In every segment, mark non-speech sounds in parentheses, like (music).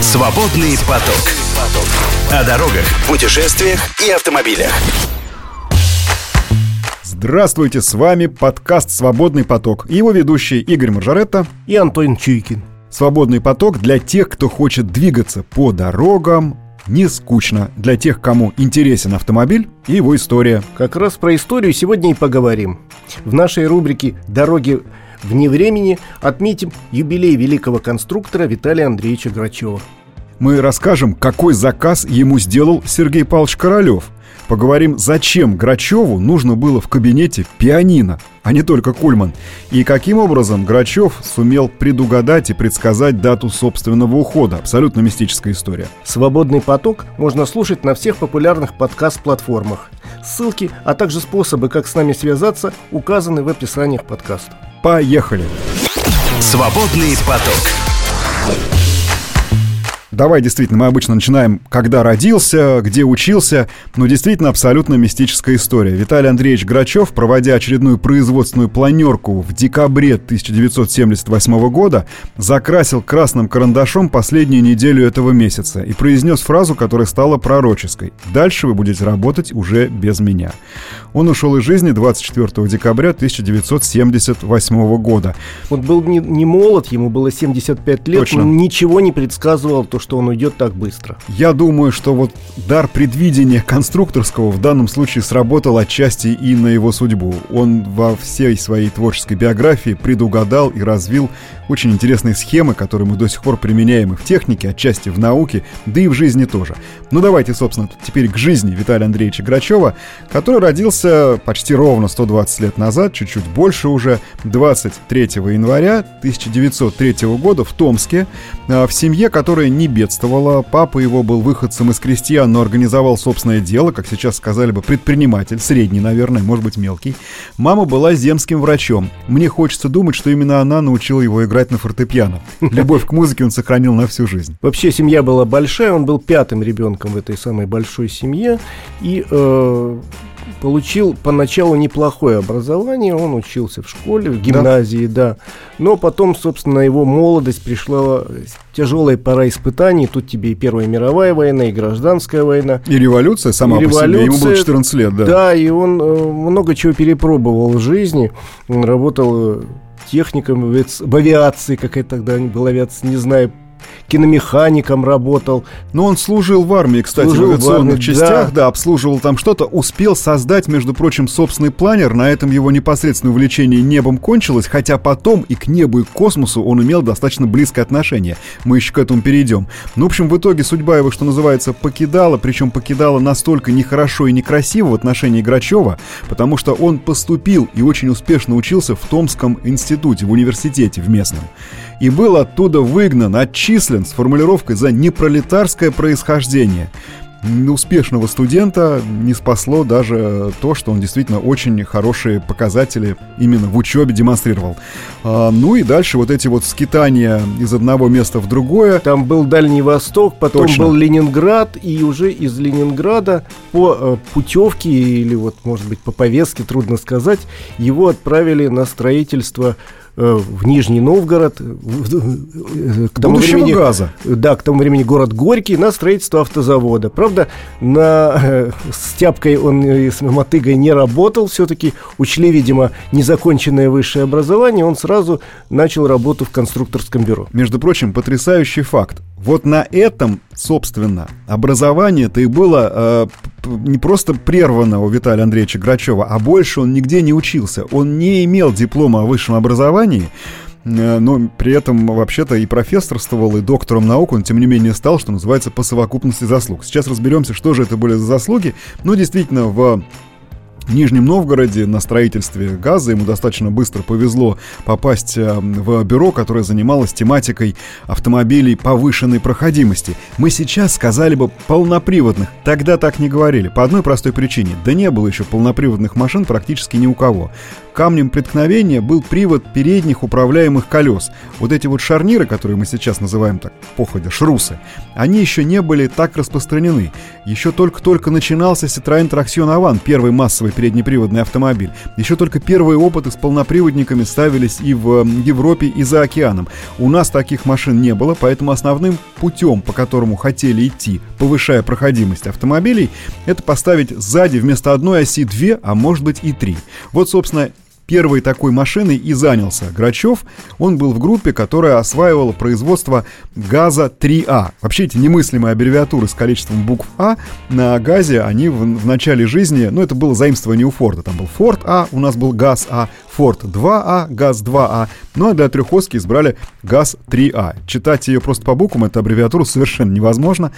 Свободный поток. О дорогах, путешествиях и автомобилях. Здравствуйте, с вами подкаст «Свободный поток» и его ведущие Игорь Маржаретто и Антон Чуйкин. «Свободный поток» для тех, кто хочет двигаться по дорогам, не скучно для тех, кому интересен автомобиль и его история. Как раз про историю сегодня и поговорим. В нашей рубрике «Дороги вне времени» отметим юбилей великого конструктора Виталия Андреевича Грачева. Мы расскажем, какой заказ ему сделал Сергей Павлович Королев – Поговорим, зачем Грачеву нужно было в кабинете пианино, а не только Кульман. И каким образом Грачев сумел предугадать и предсказать дату собственного ухода. Абсолютно мистическая история. «Свободный поток» можно слушать на всех популярных подкаст-платформах. Ссылки, а также способы, как с нами связаться, указаны в описаниях подкаста. Поехали! «Свободный поток» Давай, действительно, мы обычно начинаем, когда родился, где учился, но действительно абсолютно мистическая история. Виталий Андреевич Грачев, проводя очередную производственную планерку в декабре 1978 года, закрасил красным карандашом последнюю неделю этого месяца и произнес фразу, которая стала пророческой. «Дальше вы будете работать уже без меня». Он ушел из жизни 24 декабря 1978 года. Он был не, не молод, ему было 75 лет, Точно. он ничего не предсказывал, то, что он уйдет так быстро. Я думаю, что вот дар предвидения конструкторского в данном случае сработал отчасти и на его судьбу. Он во всей своей творческой биографии предугадал и развил очень интересные схемы, которые мы до сих пор применяем и в технике, отчасти в науке, да и в жизни тоже. Ну давайте, собственно, теперь к жизни Виталия Андреевича Грачева, который родился почти ровно 120 лет назад, чуть-чуть больше уже, 23 января 1903 года в Томске, в семье, которая не бедствовала. Папа его был выходцем из крестьян, но организовал собственное дело, как сейчас сказали бы, предприниматель, средний, наверное, может быть, мелкий. Мама была земским врачом. Мне хочется думать, что именно она научила его играть на фортепиано. (laughs) Любовь к музыке он сохранил на всю жизнь. Вообще семья была большая, он был пятым ребенком в этой самой большой семье. И э, получил поначалу неплохое образование, он учился в школе, в гимназии, да. да. Но потом, собственно, его молодость пришла тяжелая пора испытаний. Тут тебе и Первая мировая война, и гражданская война. И революция сама и по революция, себе. Ему было 14 лет, да. Да, и он э, много чего перепробовал в жизни. Он работал э, техником в авиации, какая тогда была авиация, не знаю, киномехаником работал. Но он служил в армии, кстати, служил в авиационных в армии, частях, да. да, обслуживал там что-то, успел создать, между прочим, собственный планер, на этом его непосредственное увлечение небом кончилось, хотя потом и к небу, и к космосу он имел достаточно близкое отношение. Мы еще к этому перейдем. Ну, в общем, в итоге судьба его, что называется, покидала, причем покидала настолько нехорошо и некрасиво в отношении Грачева, потому что он поступил и очень успешно учился в Томском институте, в университете в местном и был оттуда выгнан, отчислен с формулировкой за непролетарское происхождение. Успешного студента не спасло даже то, что он действительно очень хорошие показатели именно в учебе демонстрировал. А, ну и дальше вот эти вот скитания из одного места в другое. Там был Дальний Восток, потом Точно. был Ленинград, и уже из Ленинграда по э, путевке или вот, может быть, по повестке, трудно сказать, его отправили на строительство Э, в Нижний Новгород. К тому Будущего времени, газа. Да, к тому времени город Горький на строительство автозавода. Правда, на, э, с тяпкой он и с мотыгой не работал. Все-таки учли, видимо, незаконченное высшее образование. Он сразу начал работу в конструкторском бюро. Между прочим, потрясающий факт. Вот на этом, собственно, образование-то и было э, не просто прервано у Виталия Андреевича Грачева, а больше он нигде не учился. Он не имел диплома о высшем образовании, э, но при этом вообще-то и профессорствовал, и доктором наук он, тем не менее, стал, что называется, по совокупности заслуг. Сейчас разберемся, что же это были за заслуги. Но действительно, в в Нижнем Новгороде на строительстве газа ему достаточно быстро повезло попасть э, в бюро, которое занималось тематикой автомобилей повышенной проходимости. Мы сейчас сказали бы полноприводных, тогда так не говорили, по одной простой причине. Да не было еще полноприводных машин практически ни у кого. Камнем преткновения был привод передних управляемых колес. Вот эти вот шарниры, которые мы сейчас называем так, походя, шрусы, они еще не были так распространены. Еще только-только начинался Citroёn Traction Avant, первый массовый переднеприводный автомобиль. Еще только первые опыты с полноприводниками ставились и в Европе, и за океаном. У нас таких машин не было, поэтому основным путем, по которому хотели идти, повышая проходимость автомобилей, это поставить сзади вместо одной оси две, а может быть и три. Вот, собственно, Первой такой машиной и занялся Грачев. Он был в группе, которая осваивала производство газа 3А. Вообще эти немыслимые аббревиатуры с количеством букв А на газе, они в, в начале жизни, ну это было заимствование у Форда. Там был Форд А, у нас был газ А, Форд 2А, газ 2А. Ну а для трехоски избрали газ 3А. Читать ее просто по буквам, эту аббревиатуру совершенно невозможно.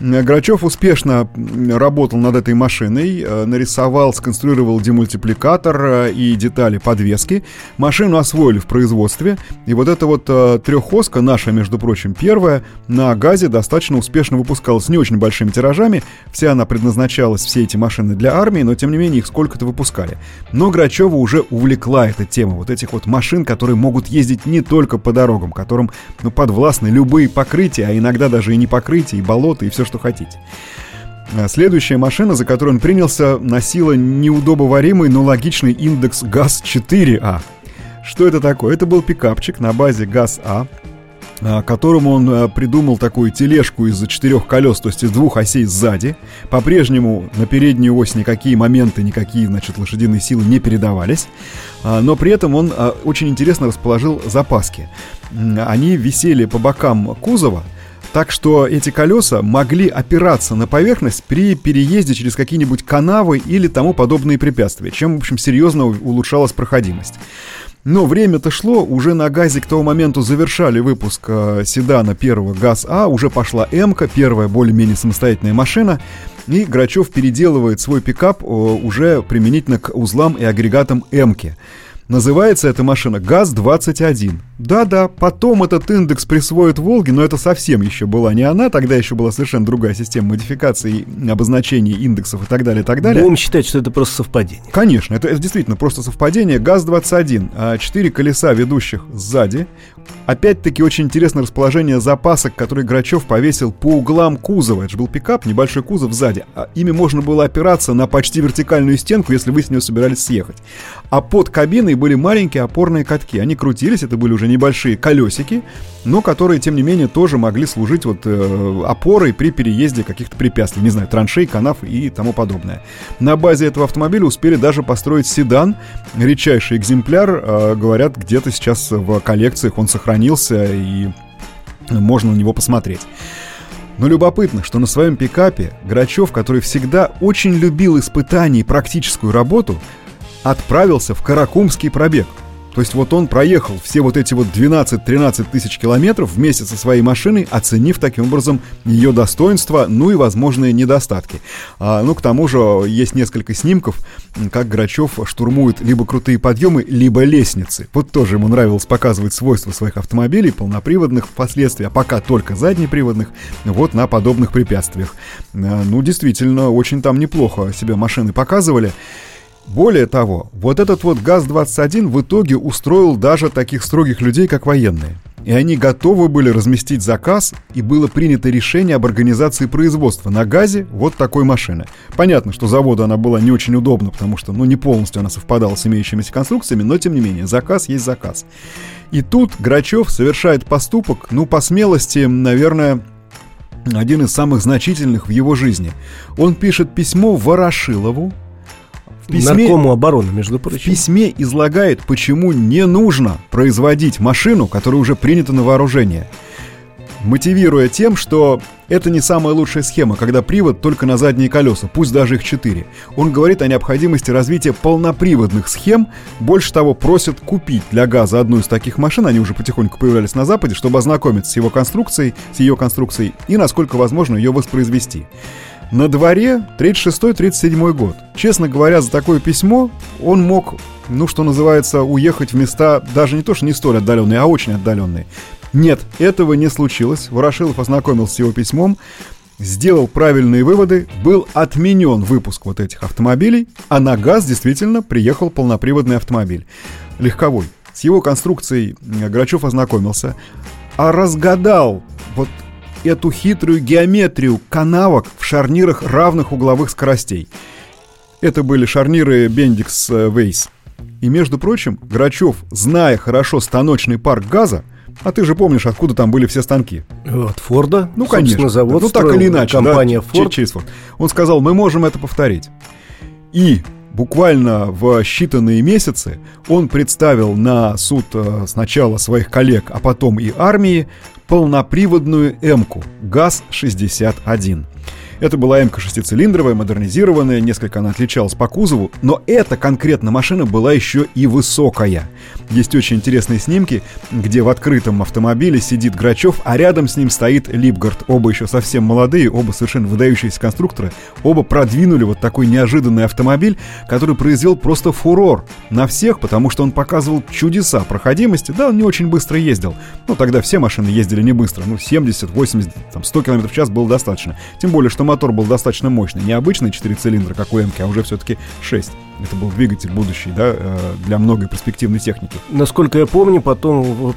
Грачев успешно работал над этой машиной, э, нарисовал, сконструировал демультипликатор э, и детали подвески. Машину освоили в производстве, и вот эта вот э, трехоска, наша, между прочим, первая, на газе достаточно успешно выпускалась не очень большими тиражами. Вся она предназначалась, все эти машины для армии, но тем не менее их сколько-то выпускали. Но Грачева уже увлекла эта тема, вот этих вот машин, которые могут ездить не только по дорогам, которым ну, подвластны любые покрытия, а иногда даже и не покрытия, и болота, и все, что хотите. А следующая машина, за которую он принялся, носила неудобоваримый, но логичный индекс ГАЗ-4А. Что это такое? Это был пикапчик на базе ГАЗ-А, а, которому он а, придумал такую тележку из четырех колес, то есть из двух осей сзади. По-прежнему на переднюю ось никакие моменты, никакие, значит, лошадиные силы не передавались. Но при этом он очень интересно расположил запаски. Они висели по бокам кузова, так что эти колеса могли опираться на поверхность при переезде через какие-нибудь канавы или тому подобные препятствия, чем, в общем, серьезно улучшалась проходимость. Но время-то шло, уже на ГАЗе к тому моменту завершали выпуск э, седана первого ГАЗ-А, уже пошла МК, первая более-менее самостоятельная машина, и Грачев переделывает свой пикап э, уже применительно к узлам и агрегатам МК. Называется эта машина ГАЗ-21. Да-да, потом этот индекс присвоит Волге, но это совсем еще была не она, тогда еще была совершенно другая система модификации, обозначений индексов и так далее, и так далее. Будем считать, что это просто совпадение. Конечно, это, это действительно просто совпадение. ГАЗ-21, а, четыре колеса ведущих сзади. Опять-таки очень интересное расположение запасок, который Грачев повесил по углам кузова. Это же был пикап, небольшой кузов сзади. А ими можно было опираться на почти вертикальную стенку, если вы с нее собирались съехать. А под кабиной были маленькие опорные катки. Они крутились, это были уже небольшие колесики, но которые, тем не менее, тоже могли служить вот э, опорой при переезде каких-то препятствий, не знаю, траншей, канав и тому подобное. На базе этого автомобиля успели даже построить седан, редчайший экземпляр, э, говорят, где-то сейчас в коллекциях он сохранился и можно на него посмотреть. Но любопытно, что на своем пикапе Грачев, который всегда очень любил испытания и практическую работу, отправился в Каракумский пробег – то есть вот он проехал все вот эти вот 12-13 тысяч километров вместе со своей машиной, оценив таким образом ее достоинства, ну и возможные недостатки. А, ну, к тому же есть несколько снимков, как Грачев штурмует либо крутые подъемы, либо лестницы. Вот тоже ему нравилось показывать свойства своих автомобилей, полноприводных впоследствии, а пока только заднеприводных, вот на подобных препятствиях. А, ну, действительно, очень там неплохо себя машины показывали. Более того, вот этот вот ГАЗ-21 в итоге устроил даже таких строгих людей, как военные. И они готовы были разместить заказ, и было принято решение об организации производства на газе вот такой машины. Понятно, что заводу она была не очень удобна, потому что ну, не полностью она совпадала с имеющимися конструкциями, но тем не менее, заказ есть заказ. И тут Грачев совершает поступок, ну, по смелости, наверное, один из самых значительных в его жизни. Он пишет письмо Ворошилову, письме, Наркому обороны, между прочим. В письме излагает, почему не нужно производить машину, которая уже принята на вооружение. Мотивируя тем, что это не самая лучшая схема, когда привод только на задние колеса, пусть даже их четыре. Он говорит о необходимости развития полноприводных схем, больше того, просит купить для газа одну из таких машин, они уже потихоньку появлялись на Западе, чтобы ознакомиться с его конструкцией, с ее конструкцией и, насколько возможно, ее воспроизвести. На дворе 36-37 год. Честно говоря, за такое письмо он мог, ну, что называется, уехать в места даже не то, что не столь отдаленные, а очень отдаленные. Нет, этого не случилось. Ворошилов ознакомился с его письмом, сделал правильные выводы, был отменен выпуск вот этих автомобилей, а на газ действительно приехал полноприводный автомобиль. Легковой. С его конструкцией Грачев ознакомился, а разгадал вот эту хитрую геометрию канавок в шарнирах равных угловых скоростей. Это были шарниры Bendix Weiss. И, между прочим, Грачев, зная хорошо станочный парк газа, а ты же помнишь, откуда там были все станки? От Форда. Ну, конечно. Завод ну, так или иначе. Компания да, Ford. Через Ford. Он сказал, мы можем это повторить. И буквально в считанные месяцы он представил на суд э, сначала своих коллег, а потом и армии полноприводную М-ку ГАЗ-61. Это была МК шестицилиндровая, модернизированная, несколько она отличалась по кузову, но эта конкретно машина была еще и высокая. Есть очень интересные снимки, где в открытом автомобиле сидит Грачев, а рядом с ним стоит Липгард. Оба еще совсем молодые, оба совершенно выдающиеся конструкторы. Оба продвинули вот такой неожиданный автомобиль, который произвел просто фурор на всех, потому что он показывал чудеса проходимости. Да, он не очень быстро ездил. Ну, тогда все машины ездили не быстро. Ну, 70, 80, там, 100 км в час было достаточно. Тем более, что мотор был достаточно мощный. Не обычный 4 цилиндра, как у МК, а уже все-таки 6. Это был двигатель будущий, да, э, для многой перспективной техники. Насколько я помню, потом в,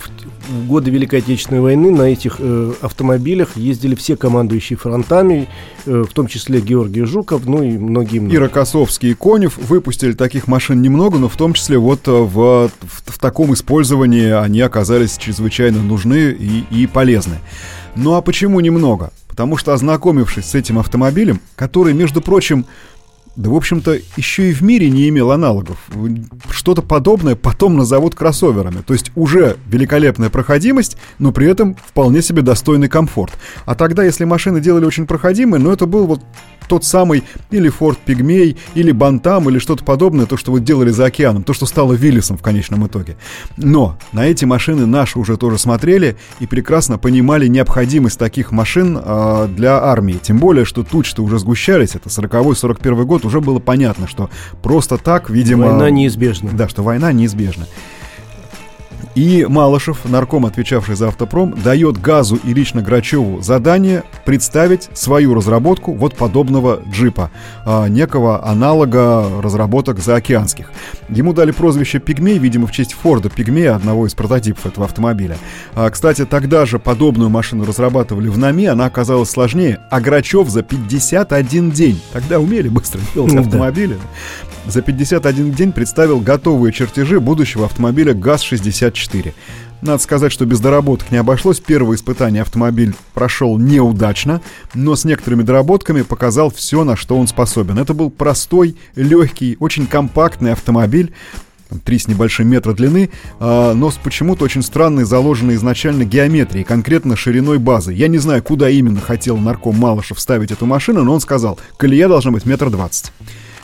в годы Великой Отечественной войны на этих э, автомобилях ездили все командующие фронтами, э, в том числе Георгий Жуков, ну и многие. многие. И Рокоссовский и Конев выпустили таких машин немного, но в том числе вот э, в, в, в таком использовании они оказались чрезвычайно нужны и, и полезны. Ну а почему немного? Потому что ознакомившись с этим автомобилем, который, между прочим, да, в общем-то, еще и в мире не имел аналогов. Что-то подобное потом назовут кроссоверами. То есть уже великолепная проходимость, но при этом вполне себе достойный комфорт. А тогда, если машины делали очень проходимые, ну это был вот тот самый или Форд Пигмей, или Бантам, или что-то подобное, то, что вот делали за океаном, то, что стало Виллисом в конечном итоге. Но на эти машины наши уже тоже смотрели и прекрасно понимали необходимость таких машин э, для армии. Тем более, что тучи-то уже сгущались, это 40-41 год, уже было понятно, что просто так, видимо... Война неизбежна. Да, что война неизбежна. И Малышев, нарком, отвечавший за автопром, дает Газу и лично Грачеву задание представить свою разработку вот подобного джипа, а, некого аналога разработок заокеанских. Ему дали прозвище «Пигмей», видимо, в честь Форда Пигмея, одного из прототипов этого автомобиля. А, кстати, тогда же подобную машину разрабатывали в НАМИ, она оказалась сложнее, а Грачев за 51 день, тогда умели быстро делать автомобили, за 51 день представил готовые чертежи будущего автомобиля ГАЗ-64. Надо сказать, что без доработок не обошлось. Первое испытание автомобиль прошел неудачно, но с некоторыми доработками показал все, на что он способен. Это был простой, легкий, очень компактный автомобиль, три с небольшим метра длины, а, но с почему-то очень странной заложенной изначально геометрией, конкретно шириной базы. Я не знаю, куда именно хотел нарком Малышев ставить эту машину, но он сказал, колея должна быть метр двадцать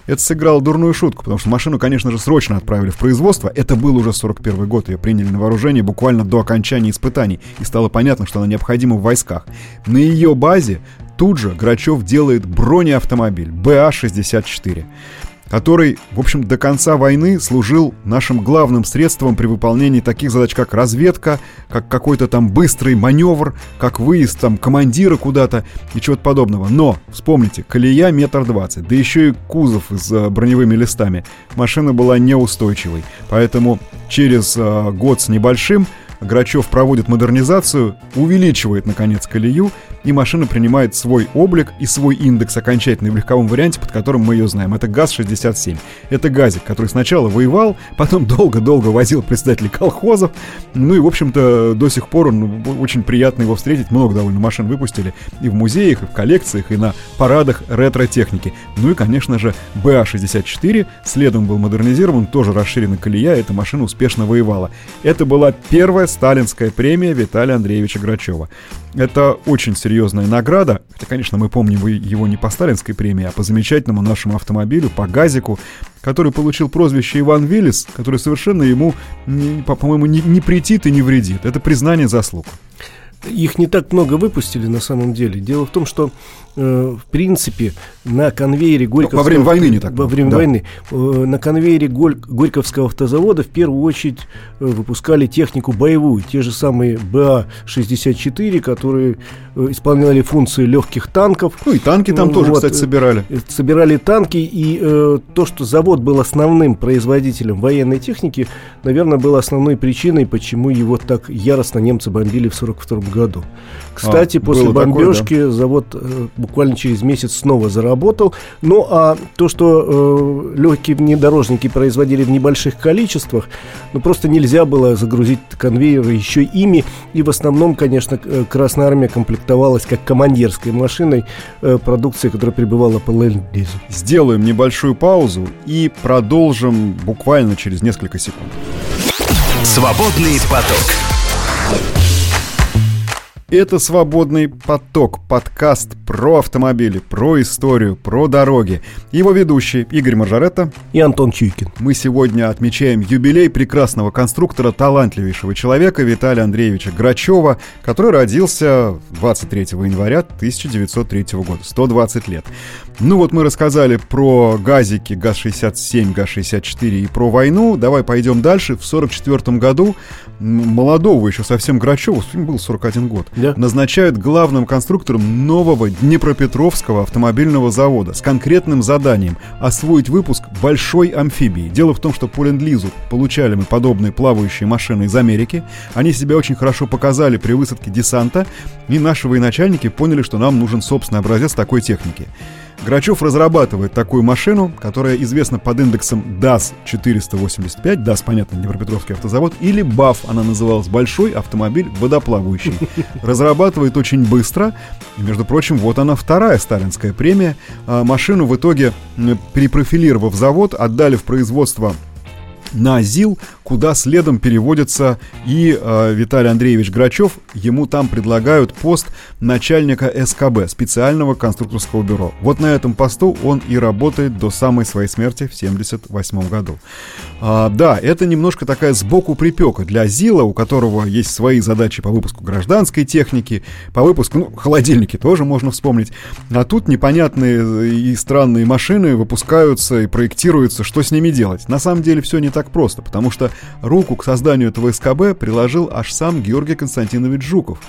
это сыграло дурную шутку, потому что машину, конечно же, срочно отправили в производство. Это был уже 41 год, ее приняли на вооружение буквально до окончания испытаний, и стало понятно, что она необходима в войсках. На ее базе тут же Грачев делает бронеавтомобиль БА-64 который, в общем, до конца войны служил нашим главным средством при выполнении таких задач, как разведка, как какой-то там быстрый маневр, как выезд там командира куда-то и чего-то подобного. Но, вспомните, колея метр двадцать, да еще и кузов с э, броневыми листами. Машина была неустойчивой, поэтому через э, год с небольшим Грачев проводит модернизацию, увеличивает, наконец, колею, и машина принимает свой облик и свой индекс окончательный в легковом варианте, под которым мы ее знаем. Это ГАЗ-67. Это газик, который сначала воевал, потом долго-долго возил председателей колхозов. Ну и, в общем-то, до сих пор он очень приятно его встретить. Много довольно машин выпустили и в музеях, и в коллекциях, и на парадах ретро-техники. Ну и, конечно же, БА-64 следом был модернизирован, тоже расширена колея, эта машина успешно воевала. Это была первая сталинская премия Виталия Андреевича Грачева. Это очень серьезная награда, хотя, конечно, мы помним его не по сталинской премии, а по замечательному нашему автомобилю, по газику, который получил прозвище Иван Виллис, который совершенно ему, по-моему, не, не претит и не вредит. Это признание заслуг. Их не так много выпустили на самом деле. Дело в том, что э, в принципе на конвейере Горьковского... Во время войны не так. Во время да. войны. Э, на конвейере Горь, Горьковского автозавода в первую очередь э, выпускали технику боевую. Те же самые БА-64, которые э, исполняли функции легких танков. Ну и танки там вот, тоже, кстати, собирали. Э, собирали танки. И э, то, что завод был основным производителем военной техники, наверное, было основной причиной, почему его так яростно немцы бомбили в 1942 году. Кстати, а, после бомбежки такое, да. завод э, буквально через месяц снова заработал. Ну а то, что э, легкие внедорожники производили в небольших количествах, ну просто нельзя было загрузить конвейеры еще ими. И в основном, конечно, э, Красная Армия комплектовалась как командирской машиной э, продукции, которая прибывала по ленд-лизу. Сделаем небольшую паузу и продолжим буквально через несколько секунд. Свободный поток. Это «Свободный поток», подкаст про автомобили, про историю, про дороги. Его ведущие Игорь Маржаретта и Антон Чуйкин. Мы сегодня отмечаем юбилей прекрасного конструктора, талантливейшего человека Виталия Андреевича Грачева, который родился 23 января 1903 года, 120 лет. Ну вот мы рассказали про газики ГАЗ-67, ГАЗ-64 и про войну. Давай пойдем дальше. В 44 году молодого еще совсем Грачева, был 41 год, да. назначают главным конструктором нового Днепропетровского автомобильного завода с конкретным заданием освоить выпуск большой амфибии. Дело в том, что по ленд-лизу получали мы подобные плавающие машины из Америки. Они себя очень хорошо показали при высадке десанта, и наши военачальники поняли, что нам нужен собственный образец такой техники. Грачев разрабатывает такую машину, которая известна под индексом ДАЗ-485, ДАЗ, понятно, Днепропетровский автозавод, или БАФ, она называлась Большой автомобиль водоплавающий. Разрабатывает очень быстро, и, между прочим, вот она вторая сталинская премия. А машину в итоге, перепрофилировав завод, отдали в производство на ЗИЛ, куда следом переводится и э, Виталий Андреевич Грачев. Ему там предлагают пост начальника СКБ, специального конструкторского бюро. Вот на этом посту он и работает до самой своей смерти в 1978 году. А, да, это немножко такая сбоку припека для ЗИЛа, у которого есть свои задачи по выпуску гражданской техники, по выпуску, ну, холодильники тоже можно вспомнить. А тут непонятные и странные машины выпускаются и проектируются, что с ними делать. На самом деле все не так просто, потому что руку к созданию этого СКБ приложил аж сам Георгий Константинович Жуков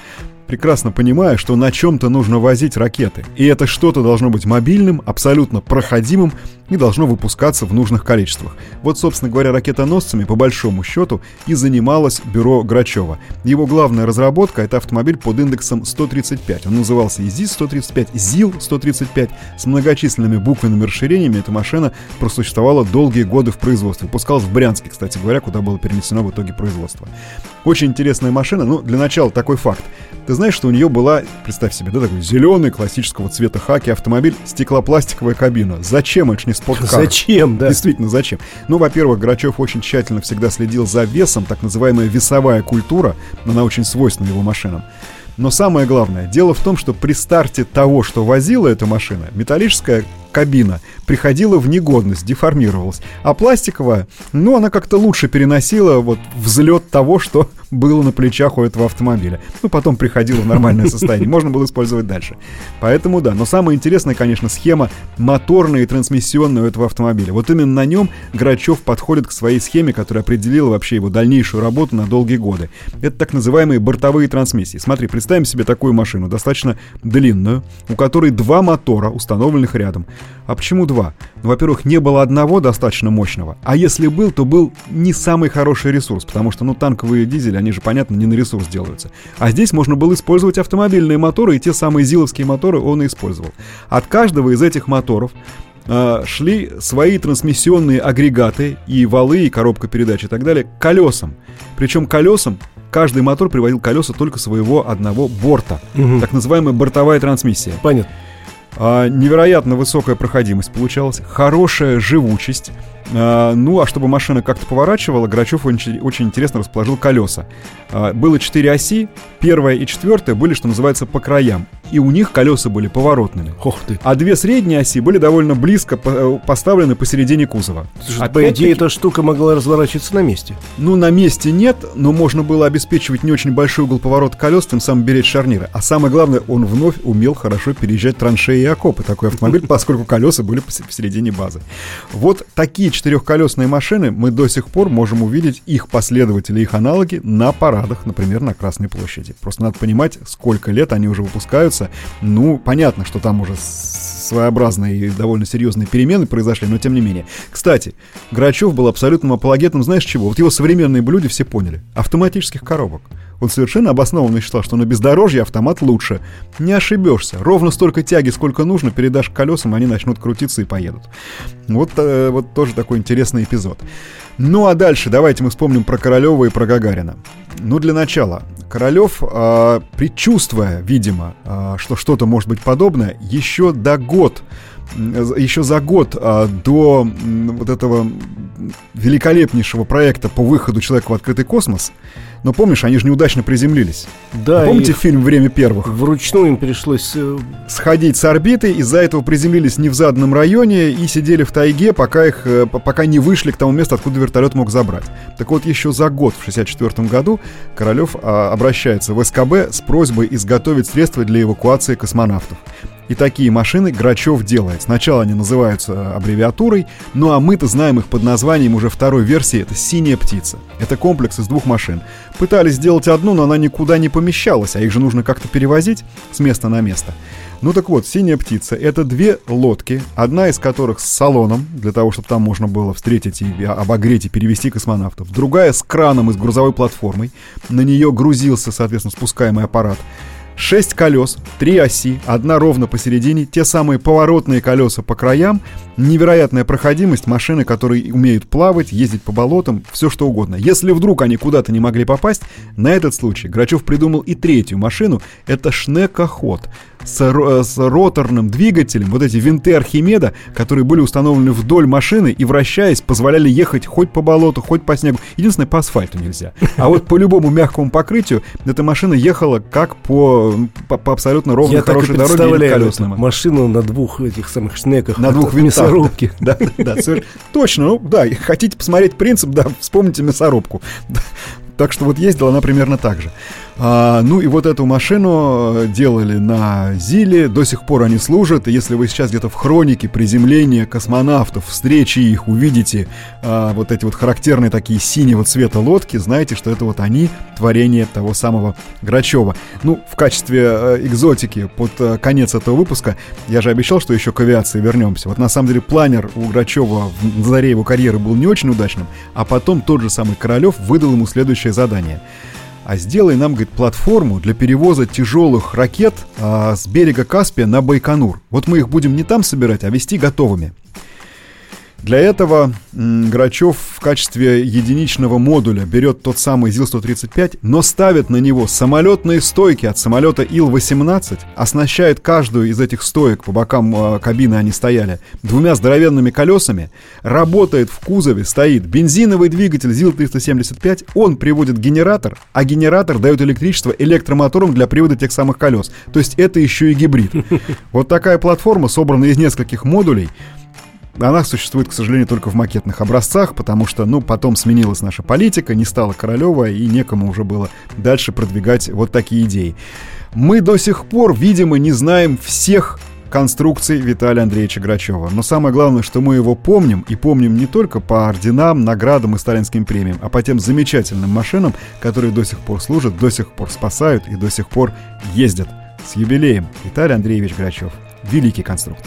прекрасно понимая, что на чем-то нужно возить ракеты. И это что-то должно быть мобильным, абсолютно проходимым и должно выпускаться в нужных количествах. Вот, собственно говоря, ракетоносцами, по большому счету, и занималось бюро Грачева. Его главная разработка — это автомобиль под индексом 135. Он назывался ИЗИС-135, ЗИЛ-135. С многочисленными буквенными расширениями эта машина просуществовала долгие годы в производстве. Выпускалась в Брянске, кстати говоря, куда было перенесено в итоге производство. Очень интересная машина. Ну, для начала такой факт. Ты знаешь, что у нее была, представь себе, да, такой зеленый классического цвета хаки автомобиль, стеклопластиковая кабина. Зачем это ж не спорткар? Зачем, да? Действительно, зачем? Ну, во-первых, Грачев очень тщательно всегда следил за весом, так называемая весовая культура, она очень свойственна его машинам. Но самое главное, дело в том, что при старте того, что возила эта машина, металлическая кабина приходила в негодность, деформировалась. А пластиковая, ну, она как-то лучше переносила вот взлет того, что (laughs) было на плечах у этого автомобиля. Ну, потом приходило в нормальное (laughs) состояние. Можно было использовать дальше. Поэтому да. Но самая интересная, конечно, схема моторная и трансмиссионная у этого автомобиля. Вот именно на нем Грачев подходит к своей схеме, которая определила вообще его дальнейшую работу на долгие годы. Это так называемые бортовые трансмиссии. Смотри, представим себе такую машину, достаточно длинную, у которой два мотора, установленных рядом. А почему два? Ну, во-первых, не было одного достаточно мощного, а если был, то был не самый хороший ресурс, потому что, ну, танковые дизели, они же, понятно, не на ресурс делаются. А здесь можно было использовать автомобильные моторы, и те самые зиловские моторы он и использовал. От каждого из этих моторов э, шли свои трансмиссионные агрегаты и валы, и коробка передач и так далее к колесам. Причем колесам каждый мотор приводил колеса только своего одного борта. Угу. Так называемая бортовая трансмиссия. Понятно. А, невероятно высокая проходимость получалась, хорошая живучесть. А, ну, а чтобы машина как-то поворачивала, Грачев очень, очень интересно расположил колеса. А, было четыре оси, первая и четвертая были, что называется, по краям. И у них колеса были поворотными. Ох ты. А две средние оси были довольно близко э, поставлены посередине кузова. Слушай, по идее, эта штука могла разворачиваться на месте. Ну, на месте нет, но можно было обеспечивать не очень большой угол поворота колес, тем самым беречь шарниры. А самое главное, он вновь умел хорошо переезжать траншеи и окопы. Такой автомобиль, (laughs) поскольку колеса были посередине базы. Вот такие четырехколесные машины мы до сих пор можем увидеть их последователи, их аналоги на парадах, например, на Красной площади. Просто надо понимать, сколько лет они уже выпускаются. Ну, понятно, что там уже своеобразные и довольно серьезные перемены произошли, но тем не менее. Кстати, Грачев был абсолютным апологетом, знаешь чего? Вот его современные блюда все поняли. Автоматических коробок. Он совершенно обоснованно считал, что на бездорожье автомат лучше. Не ошибешься. Ровно столько тяги, сколько нужно, передашь колесам, они начнут крутиться и поедут. Вот, э, вот тоже такой интересный эпизод. Ну а дальше давайте мы вспомним про Королева и про Гагарина. Ну, для начала, Королев, э, предчувствуя, видимо, э, что что-то может быть подобное, еще до год еще за год а, до вот этого великолепнейшего проекта по выходу человека в открытый космос. Но помнишь, они же неудачно приземлились. Да. Помните фильм «Время первых»? Вручную им пришлось... Э, Сходить с орбиты, из-за этого приземлились не в заданном районе и сидели в тайге, пока, их, э, пока не вышли к тому месту, откуда вертолет мог забрать. Так вот, еще за год, в 1964 году, Королев а, обращается в СКБ с просьбой изготовить средства для эвакуации космонавтов. И такие машины Грачев делает. Сначала они называются аббревиатурой, ну а мы-то знаем их под названием уже второй версии. Это «Синяя птица». Это комплекс из двух машин. Пытались сделать одну, но она никуда не помещалась, а их же нужно как-то перевозить с места на место. Ну так вот, «Синяя птица» — это две лодки, одна из которых с салоном, для того, чтобы там можно было встретить и обогреть и перевести космонавтов. Другая с краном и с грузовой платформой. На нее грузился, соответственно, спускаемый аппарат. Шесть колес, три оси, одна ровно посередине, те самые поворотные колеса по краям, невероятная проходимость, машины, которые умеют плавать, ездить по болотам, все что угодно. Если вдруг они куда-то не могли попасть, на этот случай Грачев придумал и третью машину, это шнекоход с, э, с роторным двигателем, вот эти винты Архимеда, которые были установлены вдоль машины и, вращаясь, позволяли ехать хоть по болоту, хоть по снегу. Единственное, по асфальту нельзя. А вот по любому мягкому покрытию эта машина ехала как по, по, по абсолютно ровной, Я хорошей так и дороге колесным. Машину на двух этих самых шнеках. На двух винтах. Мясорубки. (laughs) Да, да, да, точно. Ну, да, хотите посмотреть принцип, да, вспомните мясорубку. Так что вот ездила она примерно так же. А, ну и вот эту машину э, делали на Зиле, до сих пор они служат, и если вы сейчас где-то в хронике приземления космонавтов, встречи их увидите, а, вот эти вот характерные такие синего цвета лодки, знаете, что это вот они, творение того самого Грачева. Ну, в качестве э, экзотики под э, конец этого выпуска, я же обещал, что еще к авиации вернемся. Вот на самом деле планер у Грачева в заре его карьеры был не очень удачным, а потом тот же самый Королев выдал ему следующее задание — а сделай нам, говорит, платформу для перевоза тяжелых ракет а, с берега Каспия на Байконур. Вот мы их будем не там собирать, а вести готовыми. Для этого Грачев в качестве единичного модуля берет тот самый ЗИЛ-135, но ставит на него самолетные стойки. От самолета Ил-18, оснащает каждую из этих стоек, по бокам э, кабины они стояли, двумя здоровенными колесами, работает в кузове, стоит бензиновый двигатель ЗИЛ-375, он приводит генератор, а генератор дает электричество электромотором для привода тех самых колес. То есть это еще и гибрид. (laughs) Вот такая платформа, собранная из нескольких модулей, она существует, к сожалению, только в макетных образцах, потому что, ну, потом сменилась наша политика, не стала Королева, и некому уже было дальше продвигать вот такие идеи. Мы до сих пор, видимо, не знаем всех конструкций Виталия Андреевича Грачева. Но самое главное, что мы его помним, и помним не только по орденам, наградам и сталинским премиям, а по тем замечательным машинам, которые до сих пор служат, до сих пор спасают и до сих пор ездят. С юбилеем Виталий Андреевич Грачев. Великий конструктор.